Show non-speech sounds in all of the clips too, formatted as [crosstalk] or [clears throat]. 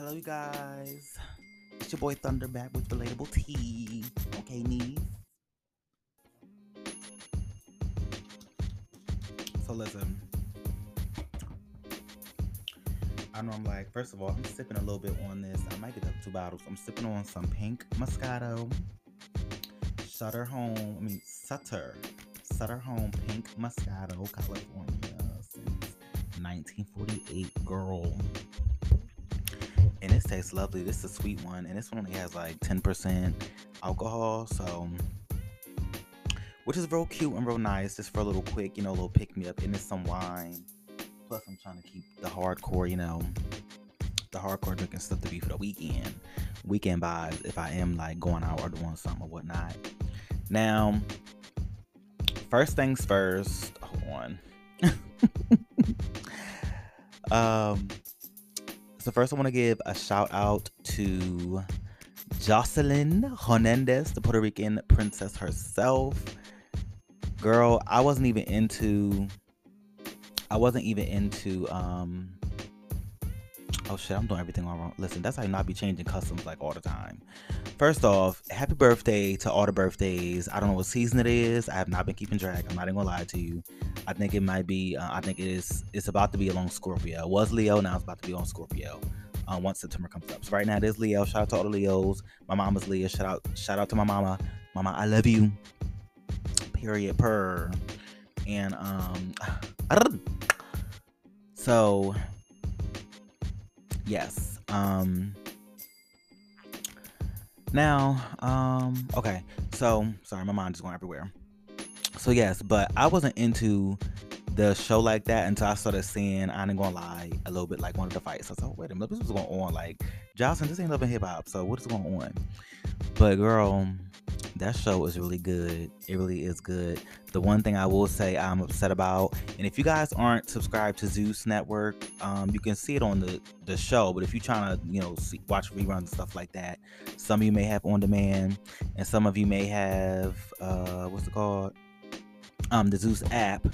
Hello, you guys. It's your boy Thunder back with Relatable Tea. Okay, me. So listen. I know I'm like, first of all, I'm sipping a little bit on this. I might get up two bottles. I'm sipping on some pink Moscato. Sutter Home, I mean Sutter. Sutter Home Pink Moscato, California since 1948, girl. And this tastes lovely. This is a sweet one, and this one only has like 10% alcohol, so which is real cute and real nice, just for a little quick, you know, a little pick me up. And it's some wine. Plus, I'm trying to keep the hardcore, you know, the hardcore drinking stuff to be for the weekend. Weekend vibes if I am like going out or doing something or whatnot. Now, first things first. Hold on. [laughs] um, so first, I want to give a shout out to Joseline Hernandez, the Puerto Rican princess herself. Girl, I wasn't even into. I wasn't even into. Um, oh shit, I'm doing everything all wrong. Listen, that's how you not be changing customs like all the time. First off, happy birthday to all the birthdays. I don't know what season it is. I have not been keeping track. I'm not even gonna lie to you. I think it might be. Uh, I think it is. It's about to be along Scorpio. It was Leo. Now it's about to be on Scorpio. Uh, once September comes up. So right now it is Leo. Shout out to all the Leos. My mama's Leo. Shout out. Shout out to my mama. Mama, I love you. Period. Per. And um. [sighs] So yes. Um now, um, okay, so sorry, my mind is going everywhere. So yes, but I wasn't into the show like that until I started seeing, I ain't gonna lie, a little bit like one of the fights. I was like, wait a minute, this was going on. Like, Joseline, this ain't loving hip hop, so what is going on? But girl, that show is really good. It really is good. The one thing I will say I'm upset about, and if you guys aren't subscribed to Zeus Network, um, you can see it on the the show. But if you're trying to, you know, see, watch reruns and stuff like that, some of you may have on demand, and some of you may have uh, what's it called? Um, the Zeus app.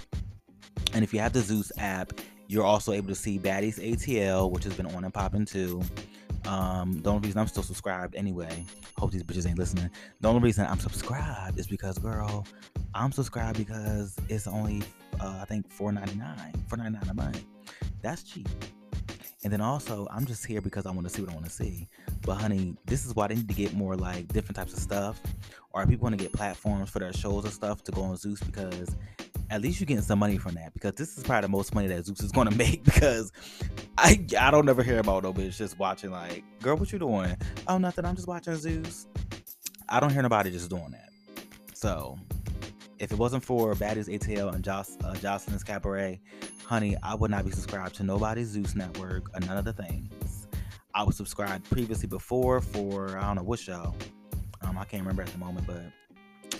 And if you have the Zeus app, you're also able to see Baddies ATL, which has been on and popping too. Um, the only reason I'm still subscribed anyway, hope these bitches ain't listening. The only reason I'm subscribed is because, girl, I'm subscribed because it's only, uh, I think, $4.99, $4.99 a month. That's cheap. And then also, I'm just here because I want to see what I want to see. But honey, this is why they need to get more like different types of stuff, or people want to get platforms for their shows and stuff to go on Zeus because at least you're getting some money from that because this is probably the most money that Zeus is going [laughs] to make because I I don't ever hear about no bitch just watching like, girl, what you doing? Oh, nothing. I'm just watching Zeus. I don't hear nobody just doing that. So if it wasn't for Baddies ATL and Joss, uh, Joseline's Cabaret, honey, I would not be subscribed to nobody's Zeus network or none of the things. I was subscribed previously before for I don't know what show. Um, I can't remember at the moment, but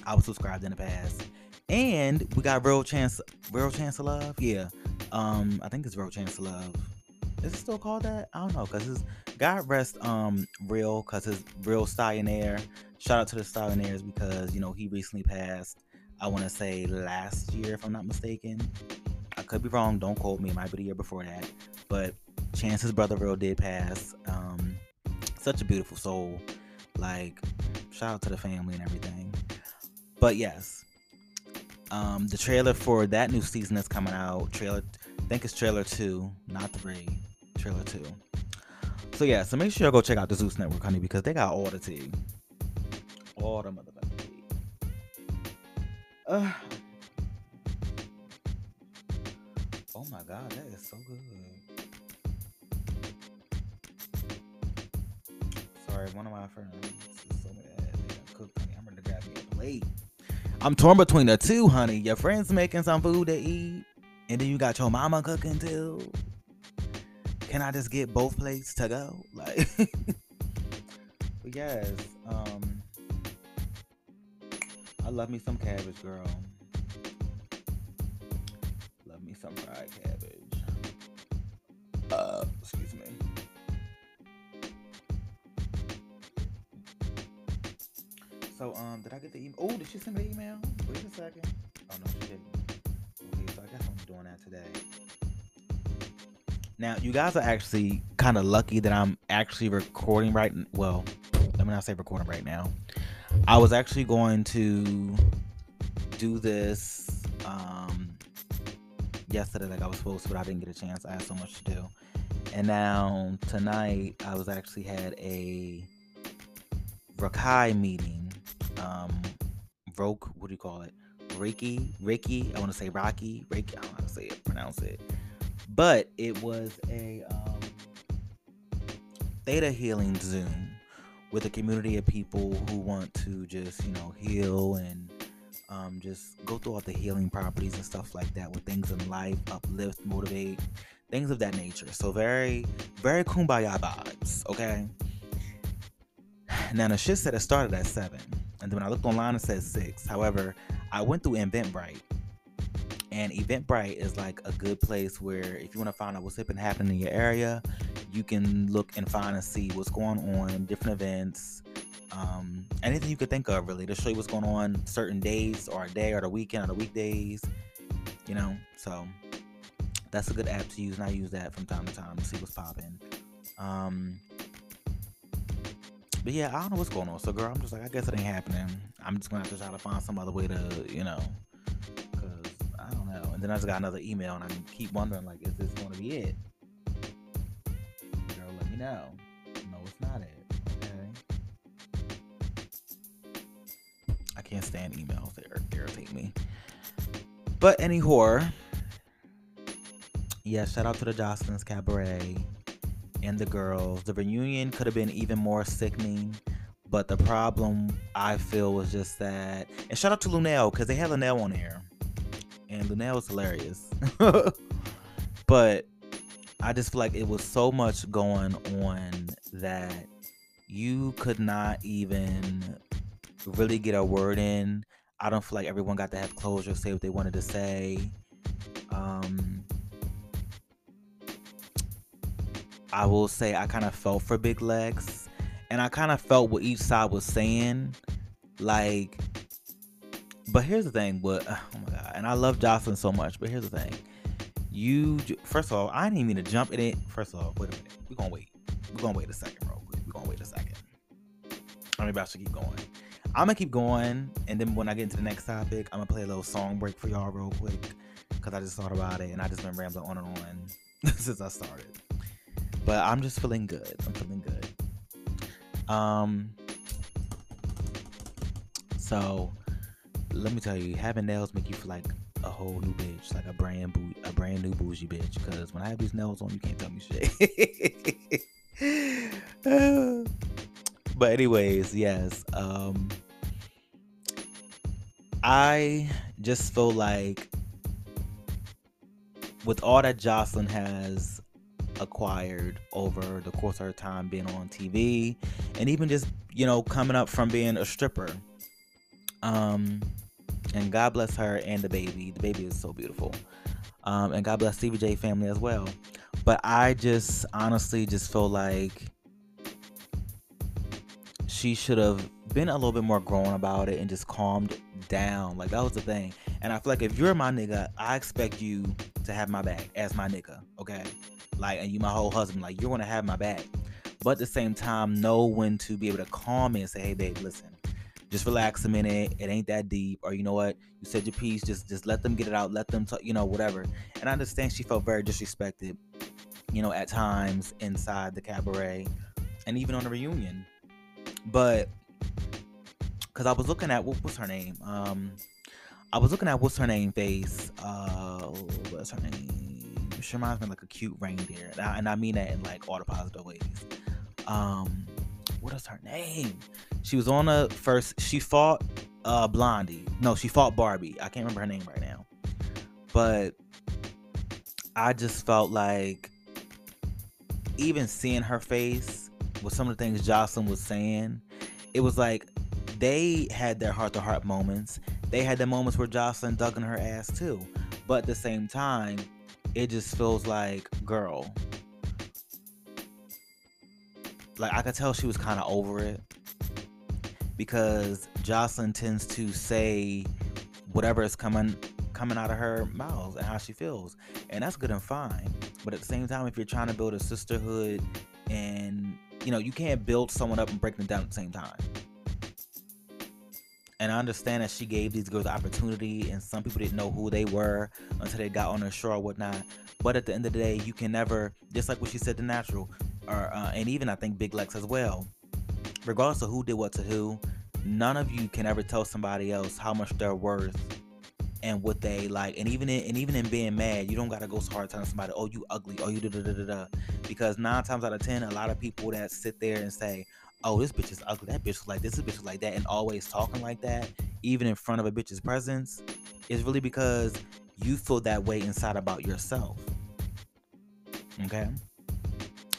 I was subscribed in the past and we got real chance, real chance of love. Yeah, um, I think it's real chance of love. Is it still called that? I don't know, cause his God rest um real, cause his real stallionaire. Shout out to the stallionaires because you know he recently passed. I want to say last year, if I'm not mistaken. I could be wrong. Don't quote me. It might be the year before that. But Chance's brother real did pass. Um, such a beautiful soul. Like, shout out to the family and everything. But yes, um, the trailer for that new season that's coming out. Trailer, I think it's trailer two, not three. Trailer two. So yeah, so make sure you go check out the Zeus Network, honey, because they got all the tea, all the motherfucking tea. Uh, oh my god, that is so good. Sorry, one of my friends is so mad. They cooked, honey. I'm ready to grab me a plate. I'm torn between the two, honey. Your friends making some food to eat, and then you got your mama cooking too. Can I just get both plates to go? [laughs] Like, but yes, um, I love me some cabbage, girl. Love me some fried cabbage. So, um, did I get the email? Oh, did she send the email? Wait a second. Oh no, she didn't. Okay, so I guess I'm doing that today. Now, you guys are actually kind of lucky that I'm actually recording right. Well, let me not say recording right now. I was actually going to do this um, yesterday, like I was supposed to, but I didn't get a chance. I had so much to do. And now tonight, I was actually had a Rakai meeting. Um, Roke, what do you call it? Reiki, Reiki. I want to say Rocky, Reiki. I don't know how to say it, pronounce it. But it was a um, theta healing Zoom with a community of people who want to just, you know, heal and um, just go through all the healing properties and stuff like that with things in life, uplift, motivate, things of that nature. So very, very kumbaya vibes, okay? Now the shit said it started at seven. And then when I looked online it says six. However, I went through Eventbrite. And Eventbrite is like a good place where if you want to find out what's happening in your area, you can look and find and see what's going on, different events, um, anything you could think of really to show you what's going on certain days or a day or the weekend or the weekdays. You know, so that's a good app to use, and I use that from time to time to see what's popping. Um, but yeah, I don't know what's going on. So, girl, I'm just like, I guess it ain't happening. I'm just gonna have to try to find some other way to, you know, because I don't know. And then I just got another email, and I keep wondering, like, is this to be it? Girl, let me know. No, it's not it. Okay. I can't stand emails; they irritate me. But any horror. Yeah, shout out to the Joseline's Cabaret and the girls. The reunion could have been even more sickening, but the problem I feel was just that. And shout out to Luenell because they had Luenell on here, and Luenell is hilarious. [laughs] but I just feel like it was so much going on that you could not even really get a word in. I don't feel like everyone got to have closure, say what they wanted to say. Um, I will say I kind of felt for Big Lex, and I kind of felt what each side was saying. Like, but here's the thing. But [sighs] oh my god, and I love Joseline so much. But here's the thing. You first of all, I didn't mean to jump in it. First of all, wait a minute. We're gonna wait. We're gonna wait a second, real quick. We're gonna wait a second. I'm about to keep going. I'm gonna keep going, and then when I get into the next topic, I'm gonna play a little song break for y'all real quick because I just thought about it and I just been rambling on and on [laughs] since I started but I'm just feeling good. I'm feeling good. Um, so let me tell you, having nails make you feel like a whole new bitch, like a brand boo- a brand new bougie bitch. Because when I have these nails on, you can't tell me shit. [laughs] but anyways, yes. Um, I just feel like with all that Joseline has acquired over the course of her time being on TV and even just, you know, coming up from being a stripper. Um, and God bless her and the baby. The baby is so beautiful. Um, and God bless Stevie J family as well. But I just honestly just feel like she should have been a little bit more grown about it and just calmed down. Like that was the thing. And I feel like if you're my nigga, I expect you to have my back as my nigga. Okay like and you my whole husband like you're gonna have my back. But at the same time know when to be able to calm me and say hey babe listen just relax a minute. It ain't that deep. Or you know what? You said your piece. Just just let them get it out. Let them talk you know whatever. And i understand she felt very disrespected you know at times inside the cabaret and even on the reunion. But because i was looking at what, what's her name? Um i was looking at what's her name face uh what's her name she reminds me like a cute reindeer, and I, and I mean that in like all the positive ways. Um, what is her name? She was on the first. She fought uh Blondie. No, she fought Barbie. I can't remember her name right now, but I just felt like even seeing her face with some of the things Joseline was saying, it was like they had their heart to heart moments. They had the moments where Joseline dug in her ass too. But at the same time, it just feels like, girl. Like I could tell she was kind of over it because Joseline tends to say whatever is coming coming out of her mouth and how she feels. And that's good and fine. But at the same time, if you're trying to build a sisterhood and you know, you can't build someone up and break them down at the same time. And I understand that she gave these girls the opportunity, and some people didn't know who they were until they got on her show or whatnot. But at the end of the day, you can never, just like what she said to Natural, or uh, and even I think Big Lex as well. Regardless of who did what to who, none of you can ever tell somebody else how much they're worth and what they like. And even in, and even in being mad, you don't gotta go so hard telling somebody, "Oh, you ugly," "Oh, you da da da da da," because nine times out of ten, a lot of people that sit there and say, "Oh, this bitch is ugly," "That bitch is like this," "This bitch is like that," and always talking like that, even in front of a bitch's presence, is really because you feel that way inside about yourself. Okay.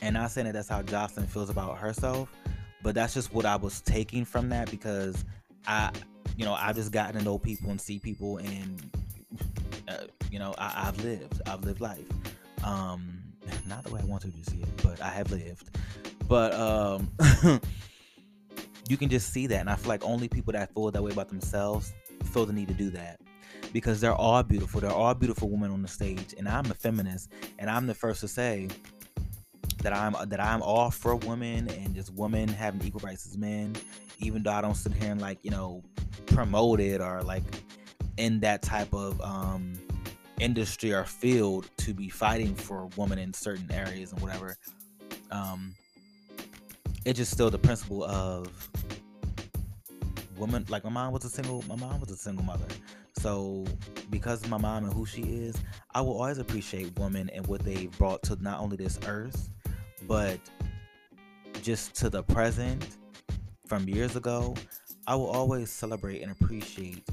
And not saying that that's how Joseline feels about herself, but that's just what I was taking from that because I you know, I've just gotten to know people and see people, and uh, you know, I, have lived, I've lived life. Um, [laughs] not the way I want to see it, but I have lived. But um, [laughs] you can just see that, and I feel like only people that feel that way about themselves feel the need to do that because they're all beautiful. They're all beautiful women on the stage, and I'm a feminist, and I'm the first to say that I'm that I'm all for women and just women having equal rights as men, even though I don't sit here and like you know promote it or like in that type of um, industry or field to be fighting for women in certain areas and whatever. Um, it's just still the principle of woman. Like my mom was a single, my mom was a single mother. So because of my mom and who she is, I will always appreciate women and what they brought to not only this earth, but just to the present from years ago I will always celebrate and appreciate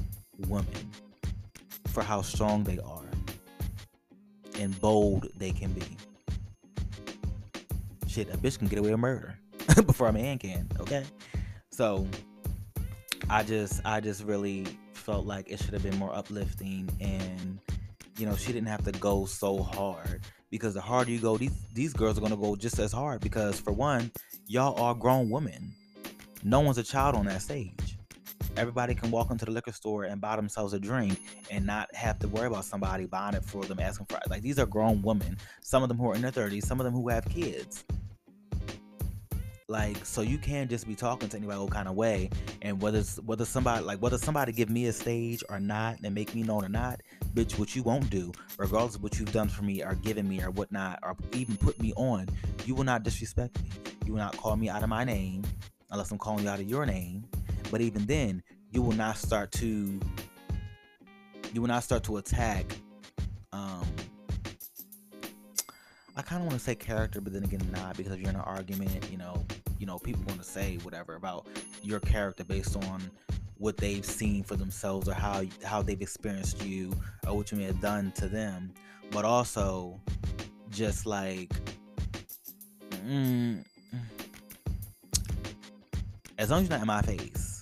women for how strong they are and bold they can be. Shit, a bitch can get away with murder [laughs] before a man can, okay? So I just I just really felt like it should have been more uplifting and you know, she didn't have to go so hard because the harder you go, these these girls are gonna go just as hard because for one, y'all are grown women. No one's a child on that stage everybody can walk into the liquor store and buy themselves a drink and not have to worry about somebody buying it for them, asking for it. like these are grown women. Some of them who are in their 30s, some of them who have kids. Like, so you can't just be talking to anybody all kind of way. And whether whether somebody like whether somebody give me a stage or not and make me known or not, bitch, what you won't do, regardless of what you've done for me or given me or whatnot, or even put me on, you will not disrespect me. You will not call me out of my name unless I'm calling you out of your name. But even then, you will not start to you will not start to attack kind of want to say character, but then again, not because if you're in an argument, you know, you know, people want to say whatever about your character based on what they've seen for themselves or how how they've experienced you or what you may have done to them, but also just like, mm, as long as you're not in my face,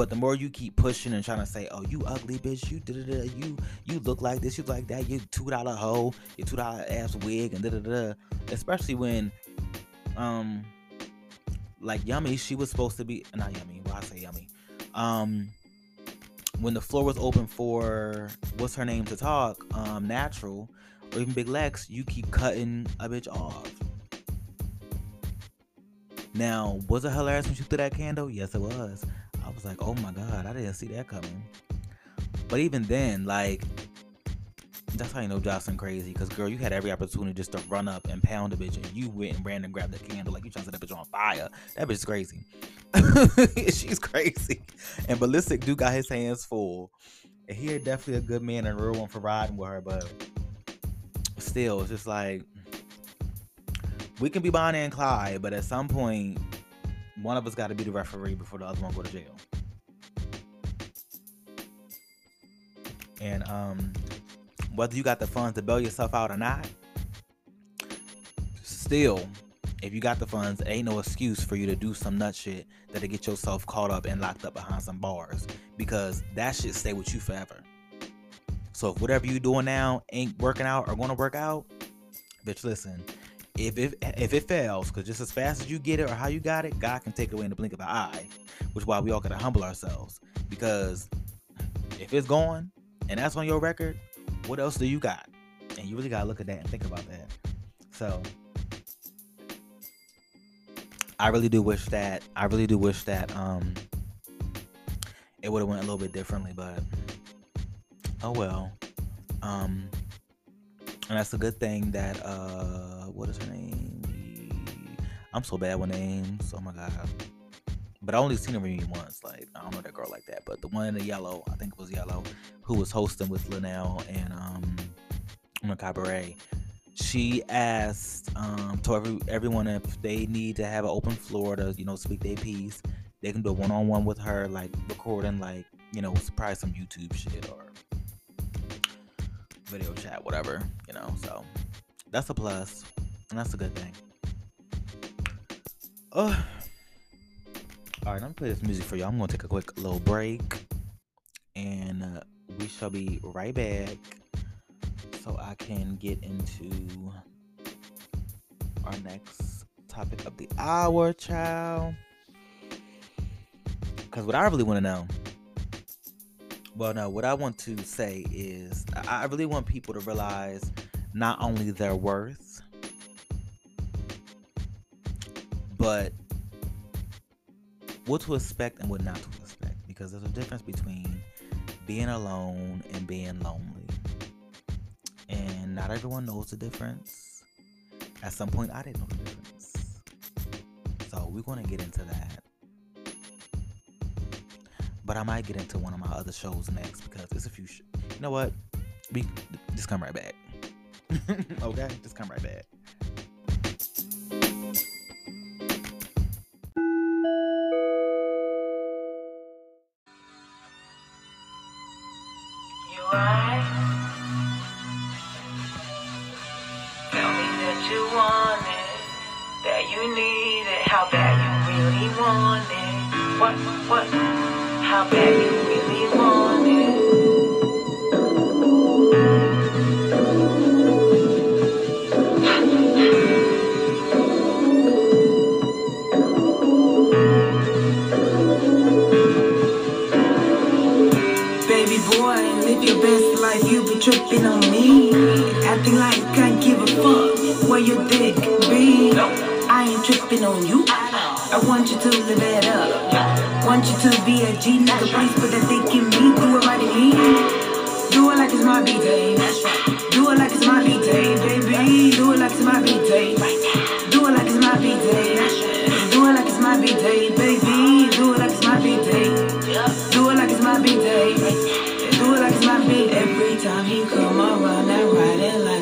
but the more you keep pushing and trying to say, "Oh, you ugly bitch, you da da da, you you look like this, you like that, you two dollar hoe, you two dollar ass wig, and da da da," especially when, um, like Yummy, she was supposed to be not Yummy. Why I say Yummy? Um, when the floor was open for what's her name to talk, um, Natural, or even Big Lex, you keep cutting a bitch off. Now, was it hilarious when she threw that candle? Yes, it was. Was like, oh my god, I didn't see that coming. But even then, like, that's how you know Joseline crazy. Cause girl, you had every opportunity just to run up and pound a bitch, and you went and ran and grabbed the candle like you trying to set that bitch on fire. That bitch is crazy. [laughs] She's crazy. And Balistic do got his hands full. And he had definitely a good man and a real one for riding with her, but still, it's just like we can be Bonnie and Clyde, but at some point one of us got to be the referee before the other one go to jail. And um, whether you got the funds to bail yourself out or not, still, if you got the funds, ain't no excuse for you to do some nut shit that'll get yourself caught up and locked up behind some bars because that shit stay with you forever. So if whatever you doing now ain't working out or gonna work out, bitch, listen, if it if it fails, because just as fast as you get it or how you got it, God can take it away in the blink of an eye. Which is why we all gotta humble ourselves. Because If it's going and that's on your record, what else do you got? And you really gotta look at that and think about that. So I really do wish that I really do wish that um it would have went a little bit differently, but oh well. Um and that's a good thing that uh what is her name? I'm so bad with names. Oh my god. But I only seen her maybe once. Like I don't know that girl like that. But the one in the yellow, I think it was yellow, who was hosting with Luenell and um on. She asked um to every everyone if they need to have an open floor to, you know, speak their piece, they can do a one on one with her, like recording like, you know, surprise some YouTube shit or video chat, whatever, you know. So that's a plus, and that's a good thing. Uh, all right, I'm gonna play this music for y'all. I'm gonna take a quick little break, and uh, we shall be right back, so I can get into our next topic of the hour, child. Because what I really want to know well, no, what I want to say is I really want people to realize not only their worth, but what to expect and what not to expect. Because there's a difference between being alone and being lonely. And not everyone knows the difference. At some point, I didn't know the difference. So we're going to get into that. But I might get into one of my other shows next because it's a few. Sh- you know what? We just come right back. [laughs] okay, just come right back. You want it, that you need it, how bad you really want it. What, what? How bad you really want it. Baby boy, live your best life, you tripping on me. Acting like I give a fuck where your dick be. I ain't tripping on you. I want you to live it up. Want you to be a G nigga, please put that dick in me. Do it right me. Do it like it's my B-day. Do it like it's my B-day, baby. Do it like it's my B-day. Do it like it's my B-day. Do it like it's my B-day, baby. Do it like it's my B-day. Do it like it's my B-day. My B. Every time he come around, I ride it like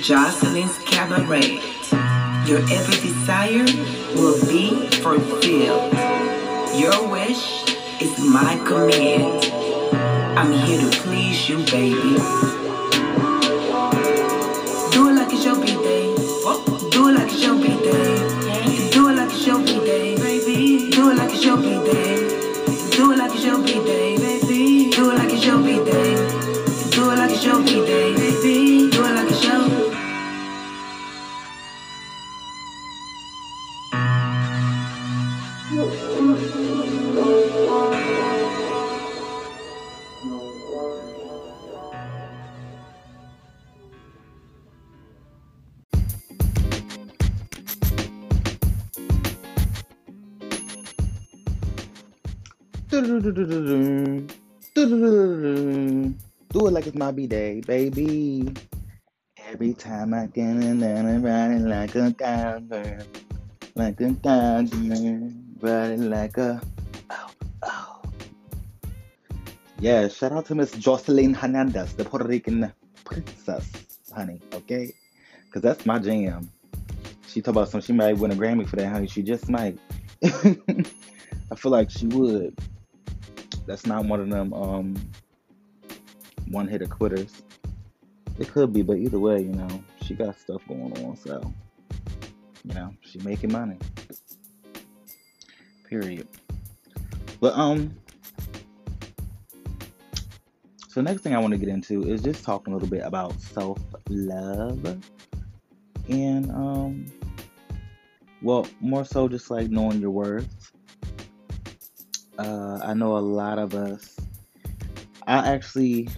Joseline's Cabaret. Your every desire will be fulfilled. Your wish is my command. I'm here to please you, baby. Do it like it's my B-day, baby. Every time I get in there, I'm riding like a cowgirl. Like a cowgirl. Riding like a... Oh, oh. Yeah, shout out to Miss Joseline Hernandez, the Puerto Rican princess, honey, okay? Because that's my jam. She talked about some, she might win a Grammy for that, honey. She just might. [laughs] I feel like she would. That's not one of them um one hitter quitters. It could be, but either way, you know, she got stuff going on, so you know, she making money. Period. But um so next thing I want to get into is just talking a little bit about self-love. And um well, more so just like knowing your worth. Uh, I know a lot of us. I actually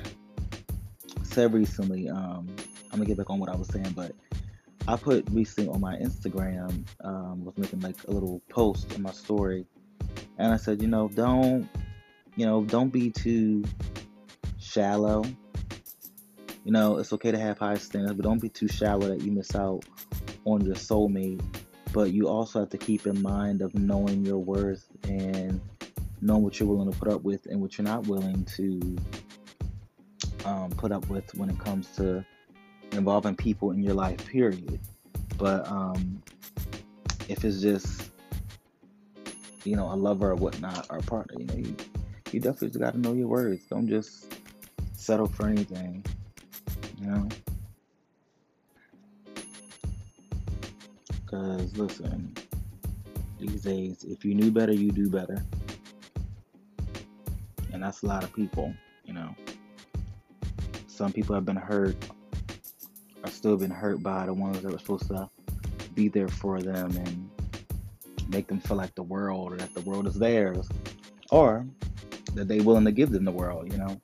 said recently, um, I'm gonna get back on what I was saying, but I put recently on my Instagram, um, was making like a little post in my story, and I said, you know, don't, you know, don't be too shallow. You know, it's okay to have high standards, but don't be too shallow that you miss out on your soulmate but you also have to keep in mind of knowing your worth and knowing what you're willing to put up with and what you're not willing to um, put up with when it comes to involving people in your life period. But um, if it's just you know a lover or whatnot or a partner you know you, you definitely got to know your words. Don't just settle for anything you know? Because, listen, these days, if you knew better, you do better. And that's a lot of people, you know. Some people have been hurt, are still been hurt by the ones that were supposed to be there for them and make them feel like the world or that the world is theirs. Or that they're willing to give them the world, you know.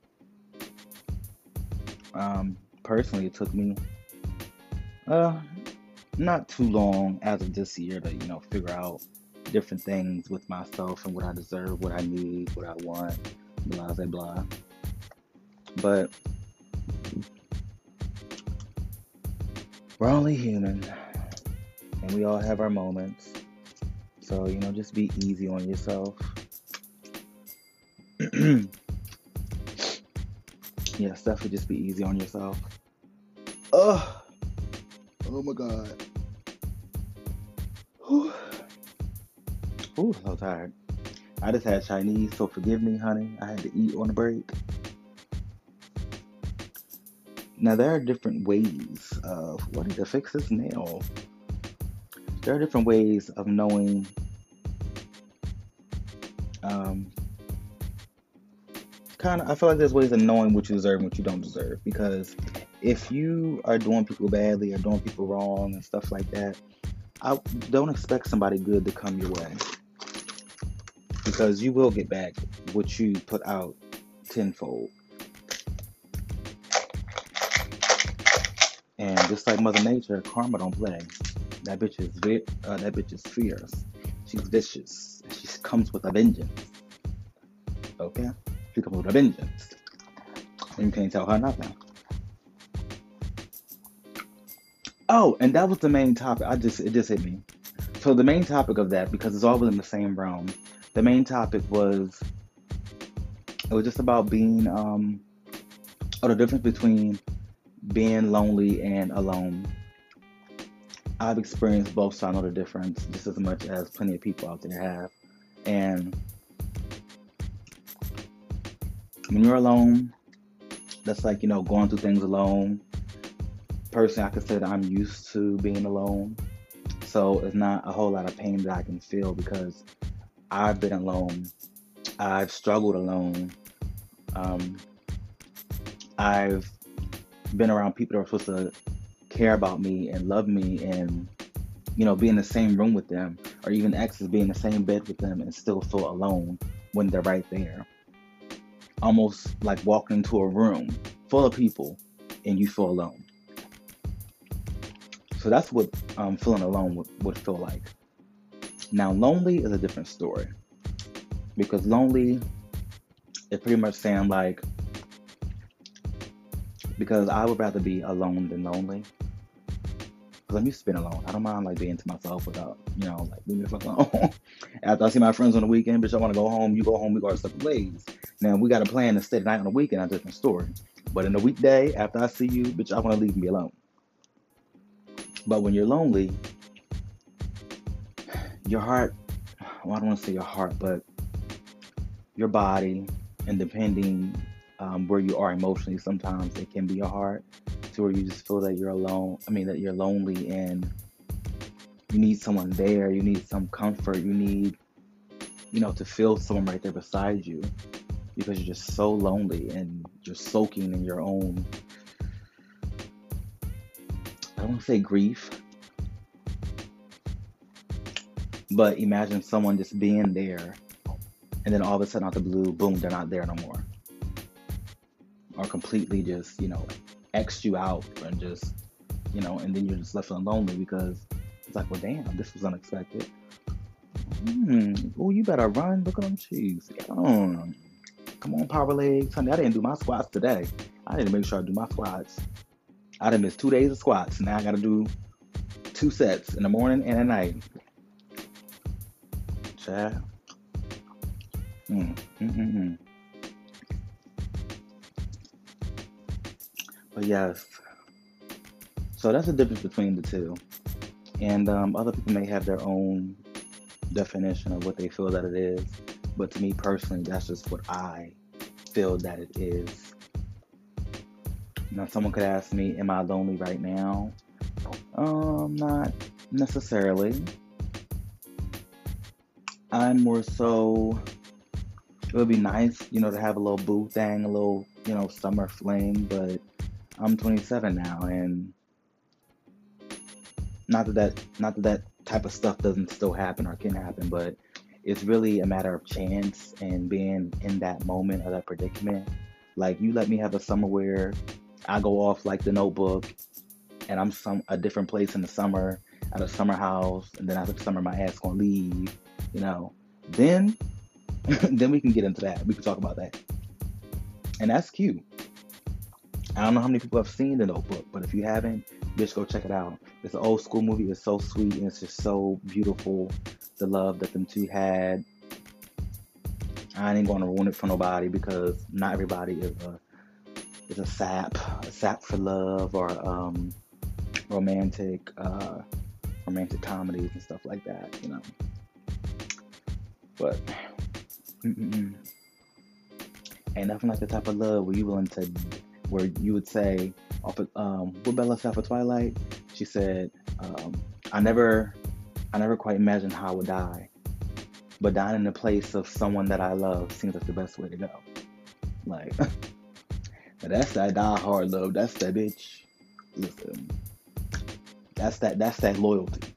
Um, personally, it took me uh, not too long as of this year to, you know, figure out different things with myself and what I deserve, what I need, what I want, blah, blah, blah. But we're only human and we all have our moments. So, you know, just be easy on yourself. [clears throat] yes, definitely just be easy on yourself. Oh, oh my God. Ooh, so tired. I just had Chinese, so forgive me, honey. I had to eat on the break. Now there are different ways of what to fix this nail. There are different ways of knowing um kind of I feel like there's ways of knowing what you deserve and what you don't deserve because if you are doing people badly or doing people wrong and stuff like that, I don't expect somebody good to come your way because you will get back what you put out tenfold. And just like Mother Nature, karma don't play. That bitch is uh, that bitch is fierce. She's vicious. She comes with a vengeance. Okay, she comes with a vengeance. And you can't tell her nothing. Oh, and that was the main topic. I just it just hit me. So the main topic of that, because it's all within the same realm, the main topic was it was just about being um or the difference between being lonely and alone. I've experienced both, so I know the difference just as much as plenty of people out there have. And when you're alone, that's like, you know, going through things alone personally, I can say that I'm used to being alone. So it's not a whole lot of pain that I can feel because I've been alone. I've struggled alone. Um, I've been around people that are supposed to care about me and love me and, you know, be in the same room with them or even exes be in the same bed with them and still feel alone when they're right there. Almost like walking into a room full of people and you feel alone. So that's what um, feeling alone would, would feel like. Now, lonely is a different story because lonely is pretty much saying like, because I would rather be alone than lonely. Because I'm used to being alone. I don't mind like being to myself without, you know, like leaving the fuck alone. [laughs] After I see my friends on the weekend, bitch, I want to go home. You go home, we go our separate ways. Now we got a plan to stay the night on the weekend, a different story. But in the weekday, after I see you, bitch, I want to leave me alone. But when you're lonely, your heart, well, I don't want to say your heart, but your body, and depending um, where you are emotionally, sometimes it can be hard to where you just feel that you're alone. I mean, that you're lonely and you need someone there. You need some comfort. You need, you know, to feel someone right there beside you because you're just so lonely and you're soaking in your own. I don't want to say grief, but imagine someone just being there and then all of a sudden out the blue, boom, they're not there no more. Or completely just, you know, X you out and just, you know, and then you're just left feeling lonely because it's like, well, damn, this was unexpected. Hmm. Oh, you better run. Look at them cheeks. Get on. Come on, power legs. Honey, I didn't do my squats today. I need to make sure I do my squats. I didn't miss two days of squats. Now I got to do two sets in the morning and at night. Chat. Mm, mm, mm, mm. But yes, so that's the difference between the two. And um, other people may have their own definition of what they feel that it is. But to me personally, that's just what I feel that it is. Now, someone could ask me, Am I lonely right now? Um, not necessarily. I'm more so it would be nice, you know, to have a little boo thing, a little, you know, summer fling, but I'm 27 now, and not that that not that that type of stuff doesn't still happen or can happen, but it's really a matter of chance and being in that moment of that predicament. Like you let me have a summer where I go off like the Notebook, and I'm some a different place in the summer at a summer house, and then after the summer my ass gonna leave, you know. Then [laughs] then we can get into that. We can talk about that. And that's cute. I don't know how many people have seen The Notebook, but if you haven't, just go check it out. It's an old school movie. It's so sweet and it's just so beautiful. The love that them two had. I ain't to ruin it for nobody because not everybody is a is a sap, a sap for love or um, romantic uh, romantic comedies and stuff like that. You know, but Mm-mm. Ain't nothing like the type of love where you willing to, where you would say, off of, um, what Bella said for Twilight, she said, um, I never, I never quite imagined how I would die, but dying in the place of someone that I love seems like the best way to go. Like, [laughs] that's that die hard love. That's that bitch. Listen, that's that. That's that loyalty.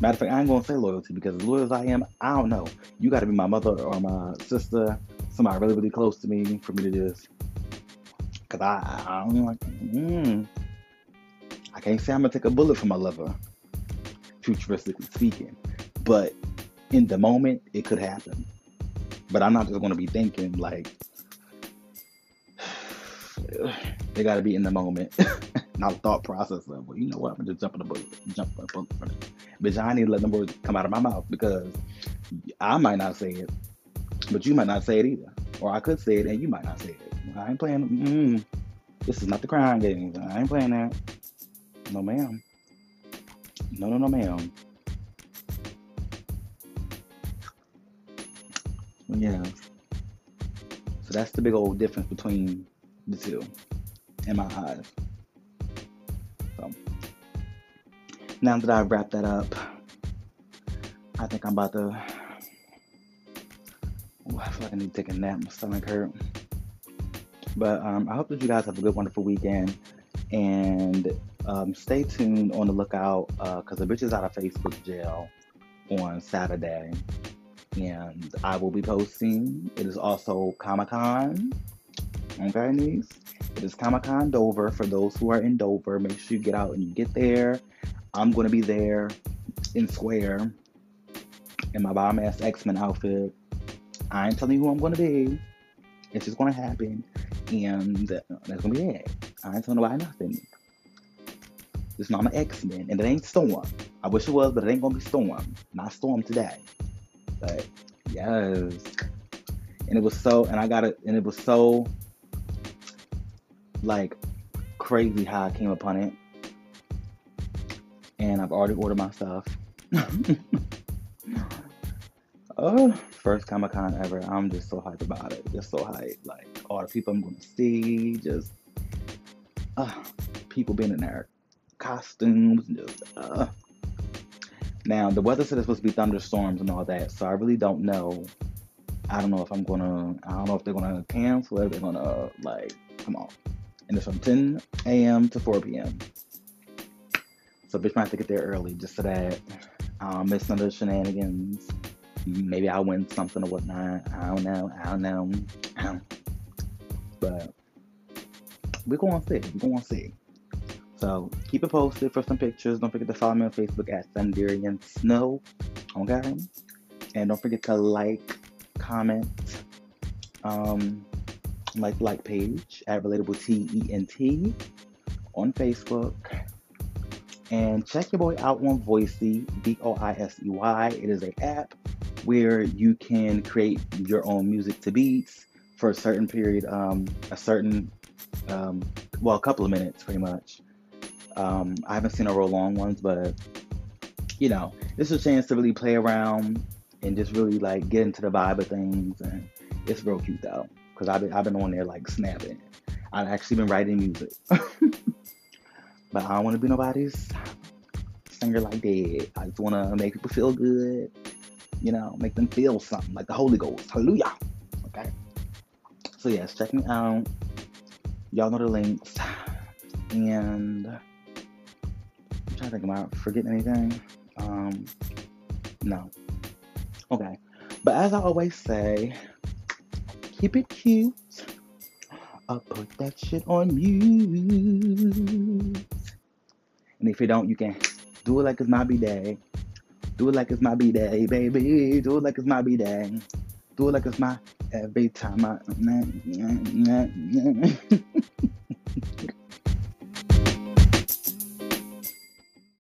Matter of fact, I ain't gonna say loyalty because as loyal as I am, I don't know. You got to be my mother or my sister, somebody really, really close to me for me to just. Cause I, I am like, mm, I can't say I'm gonna take a bullet for my lover, futuristically speaking, but in the moment it could happen. But I'm not just gonna be thinking like, [sighs] they gotta be in the moment, [laughs] not a thought process well, you know what, I'm just jump in the bullet, jump the bullet. Bitch, I need to let them words come out of my mouth because I might not say it, but you might not say it either. Or I could say it and you might not say it. I ain't playing. Mm, this is not the crime game. I ain't playing that. No, ma'am. No, no, no, ma'am. Yeah. So that's the big old difference between the two in my eyes. Now that I've wrapped that up, I think I'm about to. Oh, I feel like I need to take a nap. My stomach hurt. But um, I hope that you guys have a good, wonderful weekend. And um, stay tuned on the lookout because uh, the bitch is out of Facebook jail on Saturday. And I will be posting. It is also Comic Con. Okay, niece? It is Comic Con Dover. For those who are in Dover, make sure you get out and you get there. I'm to be there in Square in my bomb ass X Men outfit. I ain't telling you who I'm to be. It's just to happen. And that's to be it. I ain't telling nobody nothing. This Mama X Men. And it ain't Storm. I wish it was, but it ain't to be Storm. Not Storm today. But yes. And it was so, and I got it, and it was so like crazy how I came upon it and I've already ordered my stuff. Oh, [laughs] first Comic Con ever. I'm just so hyped about it. Just so hyped. Like all the people I'm gonna see, just uh, people being in their costumes, just uh. Now the weather said it's supposed to be thunderstorms and all that, so I really don't know. I don't know if I'm gonna. I don't know if they're gonna cancel. If they're gonna like, come on. And it's from 10 a.m. to 4 p.m. So bitch might have to get there early just so that I don't miss none of the shenanigans. Maybe I'll win something or whatnot. I don't know. I don't know. But we're going to see. We're going to see. So keep it posted for some pictures. Don't forget to follow me on Facebook at Sundarian Snow. Okay? And don't forget to like, comment, um, like like page at Relatable T E N T on Facebook. And check your boy out on Voisey, V O I S E Y. It is an app where you can create your own music to beats for a certain period, um, a certain, um, well, a couple of minutes pretty much. Um, I haven't seen a real long ones, but you know, this is a chance to really play around and just really like get into the vibe of things. And it's real cute though, because I've been, I've been on there like snapping. I've actually been writing music, [laughs] but I don't want to be nobody's singer like that. I just want to make people feel good, you know, make them feel something like the Holy Ghost. Hallelujah. Okay. So yes, check me out. Y'all know the links. And I'm trying to think, I forgetting anything? Um, no. Okay. But as I always say, keep it cute. I'll put that shit on mute. And if you don't, you can do it like it's my B-Day. Do it like it's my B-Day, baby. Do it like it's my B-Day. Do it like it's my every time I. [laughs] [laughs]